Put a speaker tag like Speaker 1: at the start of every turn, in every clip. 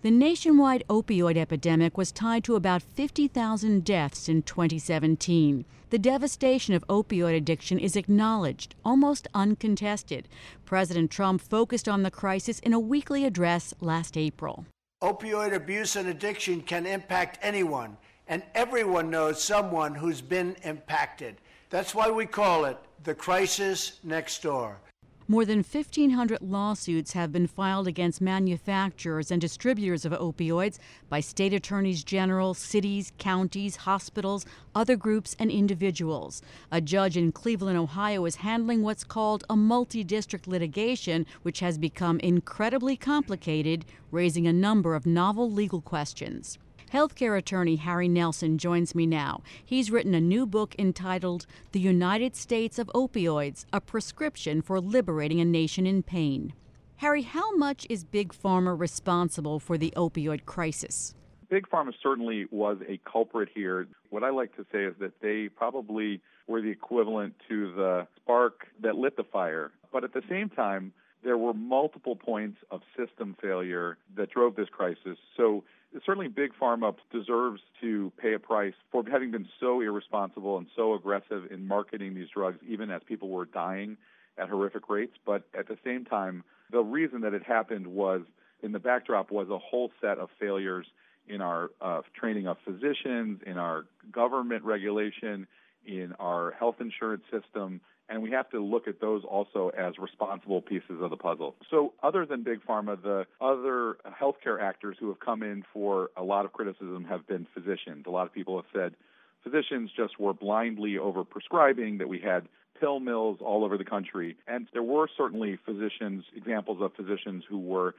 Speaker 1: The nationwide opioid epidemic was tied to about 50,000 deaths in 2017. The devastation of opioid addiction is acknowledged, almost uncontested. President Trump focused on the crisis in a weekly address last April.
Speaker 2: Opioid abuse and addiction can impact anyone, and everyone knows someone who's been impacted. That's why we call it the crisis next door.
Speaker 1: More than 1,500 lawsuits have been filed against manufacturers and distributors of opioids by state attorneys general, cities, counties, hospitals, other groups, and individuals. A judge in Cleveland, Ohio, is handling what's called a multi district litigation, which has become incredibly complicated, raising a number of novel legal questions. Healthcare attorney Harry Nelson joins me now. He's written a new book entitled The United States of Opioids A Prescription for Liberating a Nation in Pain. Harry, how much is Big Pharma responsible for the opioid crisis?
Speaker 3: Big Pharma certainly was a culprit here. What I like to say is that they probably were the equivalent to the spark that lit the fire. But at the same time, there were multiple points of system failure that drove this crisis. So certainly big pharma deserves to pay a price for having been so irresponsible and so aggressive in marketing these drugs, even as people were dying at horrific rates. But at the same time, the reason that it happened was in the backdrop was a whole set of failures in our uh, training of physicians, in our government regulation, in our health insurance system, and we have to look at those also as responsible pieces of the puzzle. So, other than big pharma, the other healthcare actors who have come in for a lot of criticism have been physicians. A lot of people have said physicians just were blindly overprescribing, that we had pill mills all over the country. And there were certainly physicians, examples of physicians who were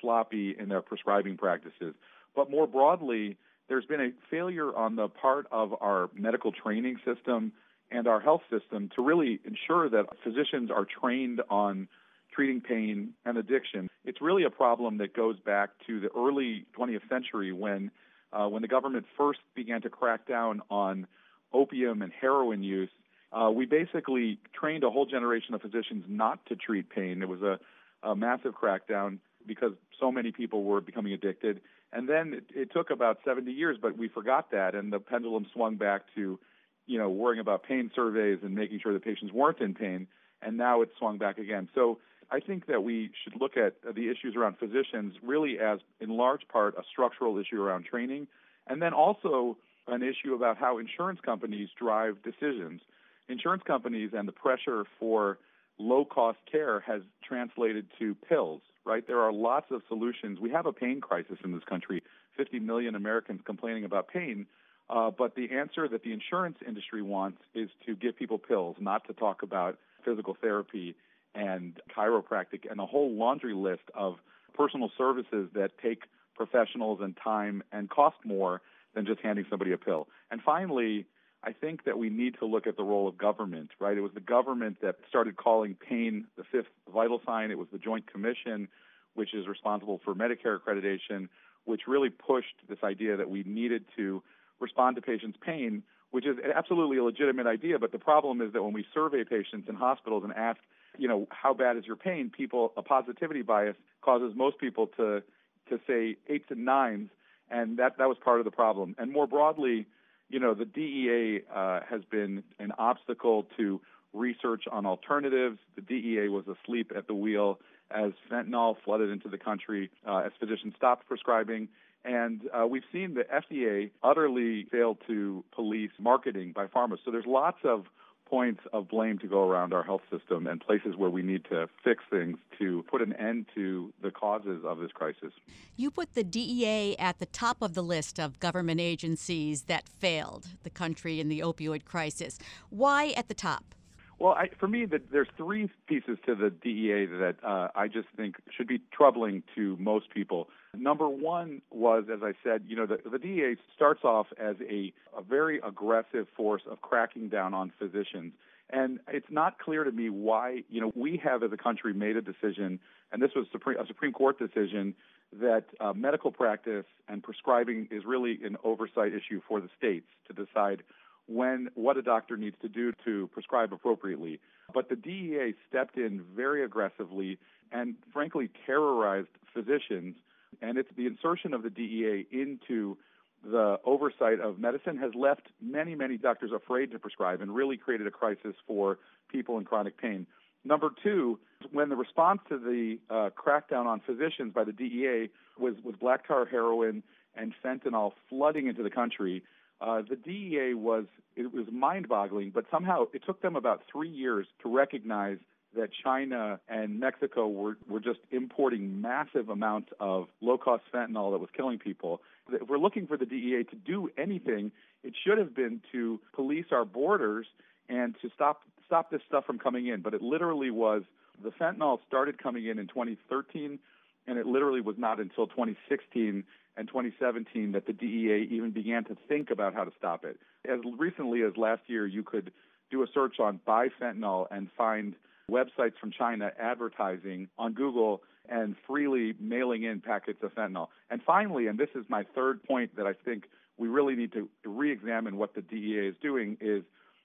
Speaker 3: sloppy in their prescribing practices. But more broadly, there's been a failure on the part of our medical training system and our health system to really ensure that physicians are trained on treating pain and addiction. It's really a problem that goes back to the early 20th century when uh, when the government first began to crack down on opium and heroin use. Uh, we basically trained a whole generation of physicians not to treat pain. It was a, a massive crackdown because so many people were becoming addicted. And then it, it took about 70 years, but we forgot that, and the pendulum swung back to you know, worrying about pain surveys and making sure that patients weren't in pain, and now it's swung back again. So I think that we should look at the issues around physicians really as, in large part, a structural issue around training, and then also an issue about how insurance companies drive decisions. Insurance companies and the pressure for low cost care has translated to pills, right? There are lots of solutions. We have a pain crisis in this country 50 million Americans complaining about pain. Uh, but the answer that the insurance industry wants is to give people pills, not to talk about physical therapy and chiropractic and a whole laundry list of personal services that take professionals and time and cost more than just handing somebody a pill. And finally, I think that we need to look at the role of government, right? It was the government that started calling pain the fifth vital sign. It was the Joint Commission, which is responsible for Medicare accreditation, which really pushed this idea that we needed to respond to patients' pain, which is absolutely a legitimate idea. But the problem is that when we survey patients in hospitals and ask, you know, how bad is your pain, people a positivity bias causes most people to to say eights and nines, and that that was part of the problem. And more broadly, you know, the DEA uh, has been an obstacle to research on alternatives. The DEA was asleep at the wheel as fentanyl flooded into the country, uh, as physicians stopped prescribing. And uh, we've seen the FDA utterly fail to police marketing by pharma. So there's lots of points of blame to go around our health system and places where we need to fix things to put an end to the causes of this crisis.
Speaker 1: You put the DEA at the top of the list of government agencies that failed the country in the opioid crisis. Why at the top?
Speaker 3: Well, I, for me, the, there's three pieces to the DEA that uh, I just think should be troubling to most people. Number one was, as I said, you know, the, the DEA starts off as a, a very aggressive force of cracking down on physicians. And it's not clear to me why, you know, we have as a country made a decision, and this was Supreme, a Supreme Court decision, that uh, medical practice and prescribing is really an oversight issue for the states to decide when what a doctor needs to do to prescribe appropriately. But the DEA stepped in very aggressively and frankly terrorized physicians. And it's the insertion of the DEA into the oversight of medicine has left many, many doctors afraid to prescribe and really created a crisis for people in chronic pain. Number two, when the response to the uh, crackdown on physicians by the DEA was, was black tar heroin and fentanyl flooding into the country, uh, the DEA was it was mind-boggling, but somehow it took them about three years to recognize that China and Mexico were, were just importing massive amounts of low-cost fentanyl that was killing people. If we're looking for the DEA to do anything, it should have been to police our borders and to stop stop this stuff from coming in. But it literally was the fentanyl started coming in in 2013, and it literally was not until 2016 and 2017 that the DEA even began to think about how to stop it. As recently as last year, you could do a search on buy fentanyl and find websites from China advertising on Google and freely mailing in packets of fentanyl. And finally, and this is my third point that I think we really need to re-examine what the DEA is doing, is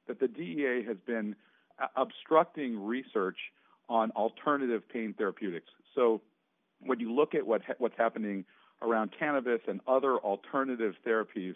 Speaker 3: that the DEA has been uh, obstructing research on alternative pain therapeutics. So when you look at what what's happening around cannabis and other alternative therapies,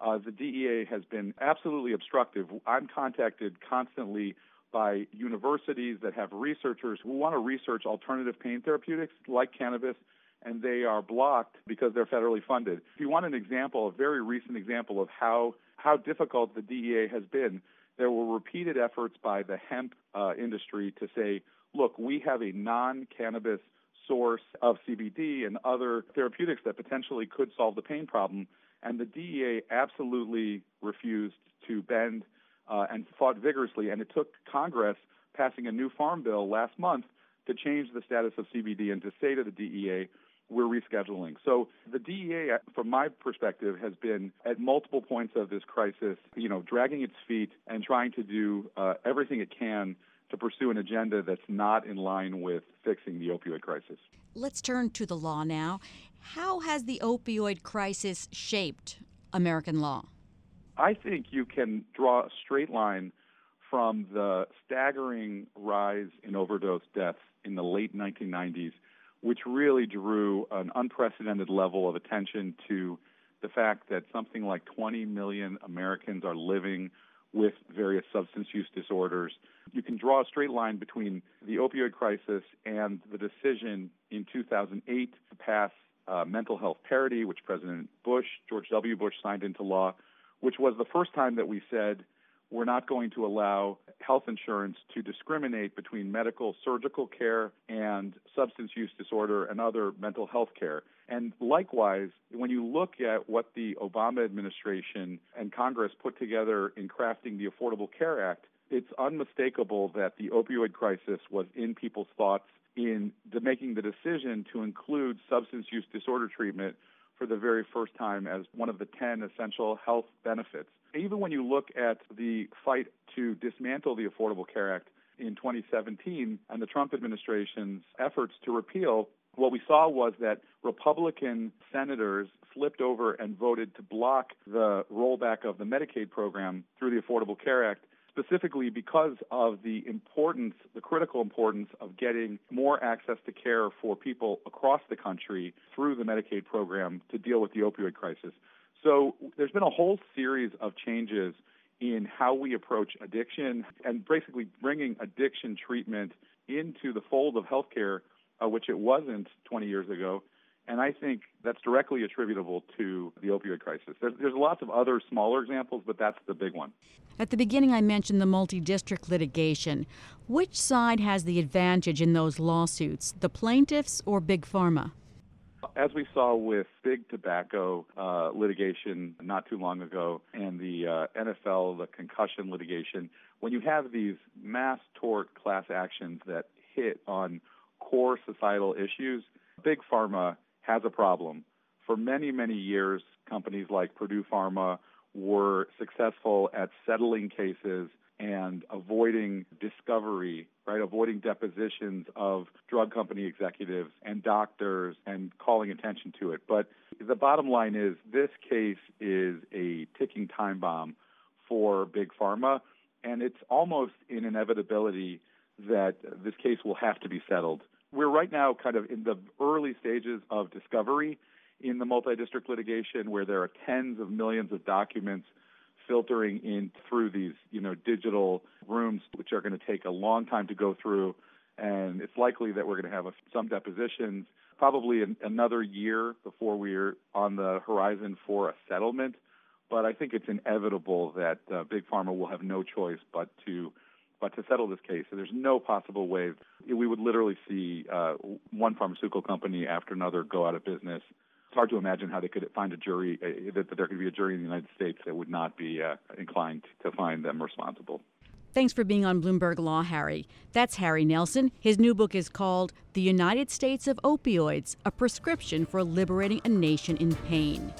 Speaker 3: uh, the DEA has been absolutely obstructive. I'm contacted constantly by universities that have researchers who want to research alternative pain therapeutics like cannabis, and they are blocked because they're federally funded. If you want an example, a very recent example of how, how difficult the DEA has been, there were repeated efforts by the hemp uh, industry to say, look, we have a non cannabis source of CBD and other therapeutics that potentially could solve the pain problem. And the DEA absolutely refused to bend uh, and fought vigorously. And it took Congress passing a new farm bill last month to change the status of CBD and to say to the DEA, we're rescheduling. So the DEA, from my perspective, has been at multiple points of this crisis, you know, dragging its feet and trying to do uh, everything it can to pursue an agenda that's not in line with fixing the opioid crisis.
Speaker 1: Let's turn to the law now. How has the opioid crisis shaped American law?
Speaker 3: I think you can draw a straight line from the staggering rise in overdose deaths in the late 1990s, which really drew an unprecedented level of attention to the fact that something like 20 million Americans are living with various substance use disorders. You can draw a straight line between the opioid crisis and the decision in 2008 to pass uh, mental health parity, which President Bush, George W. Bush, signed into law, which was the first time that we said we're not going to allow health insurance to discriminate between medical surgical care and substance use disorder and other mental health care. And likewise, when you look at what the Obama administration and Congress put together in crafting the Affordable Care Act, it's unmistakable that the opioid crisis was in people's thoughts in the, making the decision to include substance use disorder treatment for the very first time as one of the 10 essential health benefits. Even when you look at the fight to dismantle the Affordable Care Act in 2017 and the Trump administration's efforts to repeal, what we saw was that Republican senators flipped over and voted to block the rollback of the Medicaid program through the Affordable Care Act specifically because of the importance, the critical importance of getting more access to care for people across the country through the Medicaid program to deal with the opioid crisis. So there's been a whole series of changes in how we approach addiction and basically bringing addiction treatment into the fold of healthcare, uh, which it wasn't 20 years ago. And I think that's directly attributable to the opioid crisis. There's, there's lots of other smaller examples, but that's the big one.
Speaker 1: At the beginning, I mentioned the multi district litigation. Which side has the advantage in those lawsuits, the plaintiffs or Big Pharma?
Speaker 3: As we saw with big tobacco uh, litigation not too long ago and the uh, NFL, the concussion litigation, when you have these mass tort class actions that hit on core societal issues, big pharma has a problem. For many, many years, companies like Purdue Pharma were successful at settling cases and avoiding discovery, right? Avoiding depositions of drug company executives and doctors and calling attention to it. But the bottom line is this case is a ticking time bomb for Big Pharma, and it's almost an inevitability that this case will have to be settled. We're right now kind of in the early stages of discovery in the multi district litigation where there are tens of millions of documents filtering in through these, you know, digital rooms, which are going to take a long time to go through. And it's likely that we're going to have a, some depositions, probably an, another year before we're on the horizon for a settlement. But I think it's inevitable that uh, Big Pharma will have no choice but to but to settle this case. So there's no possible way we would literally see uh, one pharmaceutical company after another go out of business it's hard to imagine how they could find a jury uh, that, that, there could be a jury in the United States that would not be uh, inclined to find them responsible.
Speaker 1: Thanks for being on Bloomberg Law, Harry. That's Harry Nelson. His new book is called The United States of Opioids A Prescription for Liberating a Nation in Pain.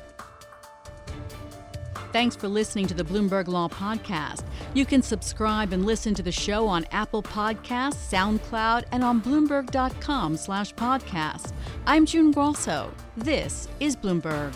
Speaker 1: Thanks for listening to the Bloomberg Law Podcast. You can subscribe and listen to the show on Apple Podcasts, SoundCloud, and on Bloomberg.com slash podcast. I'm June Grasso. This is Bloomberg.